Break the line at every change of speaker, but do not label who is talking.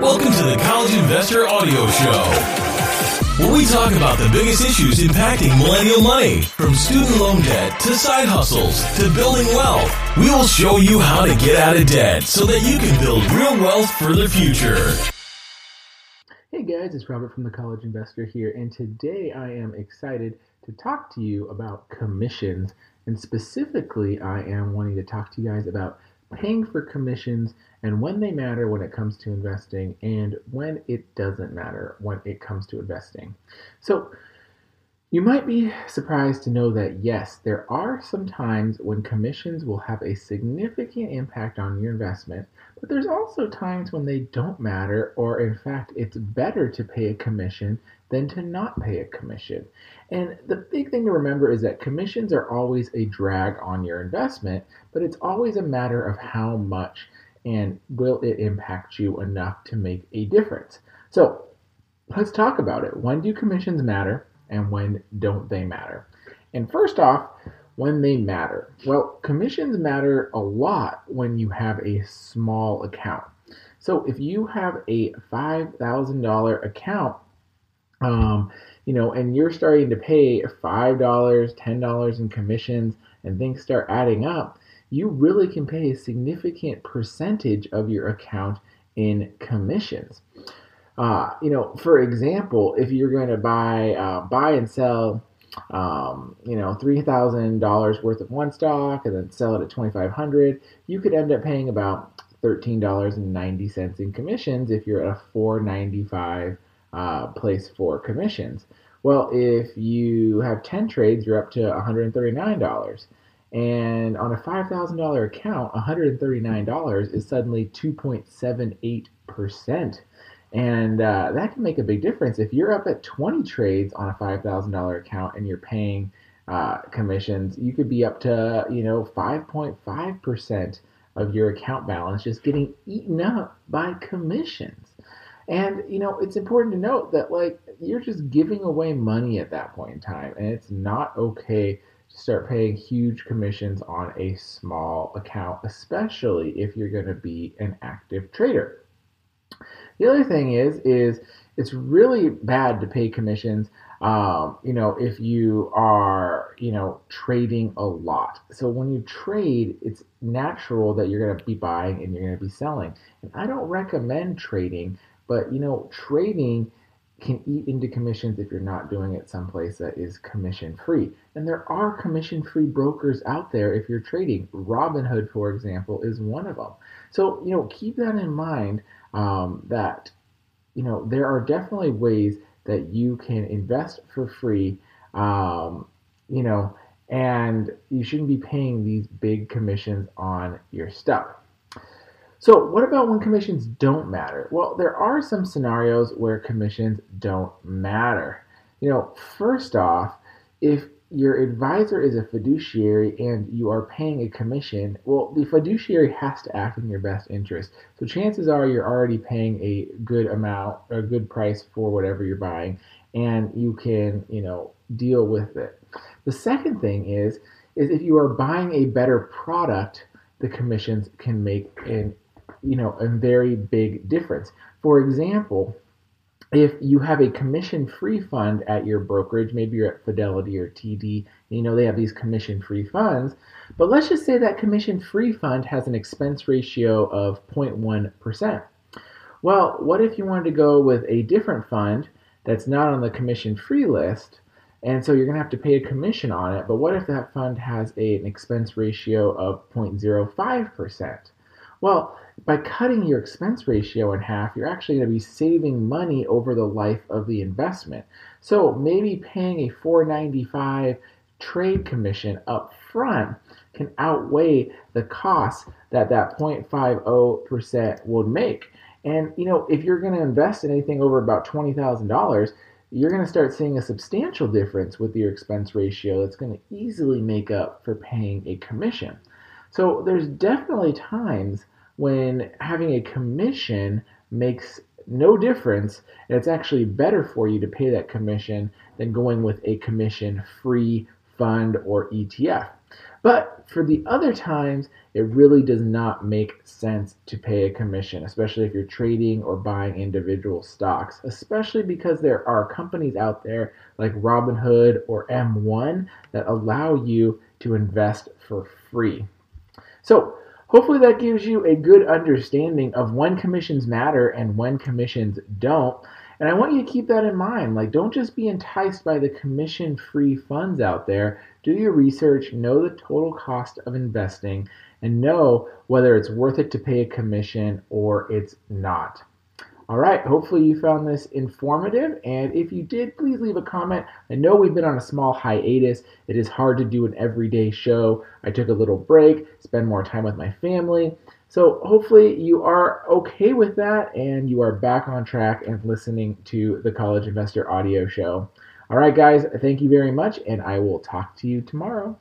Welcome to the College Investor Audio Show, where we talk about the biggest issues impacting millennial money, from student loan debt to side hustles to building wealth. We will show you how to get out of debt so that you can build real wealth for the future.
Hey guys, it's Robert from the College Investor here, and today I am excited to talk to you about commissions, and specifically, I am wanting to talk to you guys about paying for commissions and when they matter when it comes to investing and when it doesn't matter when it comes to investing. So, you might be surprised to know that yes, there are some times when commissions will have a significant impact on your investment, but there's also times when they don't matter, or in fact, it's better to pay a commission than to not pay a commission. And the big thing to remember is that commissions are always a drag on your investment, but it's always a matter of how much and will it impact you enough to make a difference. So let's talk about it. When do commissions matter? And when don't they matter? And first off, when they matter. Well, commissions matter a lot when you have a small account. So if you have a $5,000 account, um, you know, and you're starting to pay $5, $10 in commissions, and things start adding up, you really can pay a significant percentage of your account in commissions. Uh, you know, for example, if you're going to buy uh, buy and sell, um, you know, three thousand dollars worth of one stock and then sell it at twenty five hundred, you could end up paying about thirteen dollars and ninety cents in commissions if you're at a four ninety five uh, place for commissions. Well, if you have ten trades, you're up to one hundred thirty nine dollars. And on a $5,000 account, $139 is suddenly 2.78% and uh, that can make a big difference. If you're up at 20 trades on a $5,000 account and you're paying uh, commissions, you could be up to, you know, 5.5% of your account balance just getting eaten up by commissions. And, you know, it's important to note that, like, you're just giving away money at that point in time. And it's not okay to start paying huge commissions on a small account, especially if you're going to be an active trader. The other thing is, is it's really bad to pay commissions. Um, you know, if you are, you know, trading a lot. So when you trade, it's natural that you're going to be buying and you're going to be selling. And I don't recommend trading, but you know, trading can eat into commissions if you're not doing it someplace that is commission free. And there are commission free brokers out there if you're trading. Robinhood, for example, is one of them. So, you know, keep that in mind um, that you know there are definitely ways that you can invest for free um, you know and you shouldn't be paying these big commissions on your stuff so what about when commissions don't matter well there are some scenarios where commissions don't matter you know first off if your advisor is a fiduciary and you are paying a commission, well, the fiduciary has to act in your best interest. So chances are you're already paying a good amount, a good price for whatever you're buying, and you can, you know, deal with it. The second thing is, is if you are buying a better product, the commissions can make an, you know, a very big difference. For example, if you have a commission free fund at your brokerage, maybe you're at Fidelity or TD, you know they have these commission free funds, but let's just say that commission free fund has an expense ratio of 0.1%. Well, what if you wanted to go with a different fund that's not on the commission free list? And so you're going to have to pay a commission on it. But what if that fund has a, an expense ratio of 0.05%? Well, by cutting your expense ratio in half, you're actually going to be saving money over the life of the investment. So maybe paying a 495 trade commission up front can outweigh the cost that that 0.50% would make. And you know, if you're going to invest in anything over about $20,000, you're going to start seeing a substantial difference with your expense ratio that's going to easily make up for paying a commission. So there's definitely times when having a commission makes no difference and it's actually better for you to pay that commission than going with a commission free fund or ETF. But for the other times, it really does not make sense to pay a commission, especially if you're trading or buying individual stocks, especially because there are companies out there like Robinhood or M1 that allow you to invest for free. So, hopefully, that gives you a good understanding of when commissions matter and when commissions don't. And I want you to keep that in mind. Like, don't just be enticed by the commission free funds out there. Do your research, know the total cost of investing, and know whether it's worth it to pay a commission or it's not. All right, hopefully you found this informative. And if you did, please leave a comment. I know we've been on a small hiatus. It is hard to do an everyday show. I took a little break, spend more time with my family. So hopefully you are okay with that and you are back on track and listening to the College Investor Audio Show. All right, guys, thank you very much, and I will talk to you tomorrow.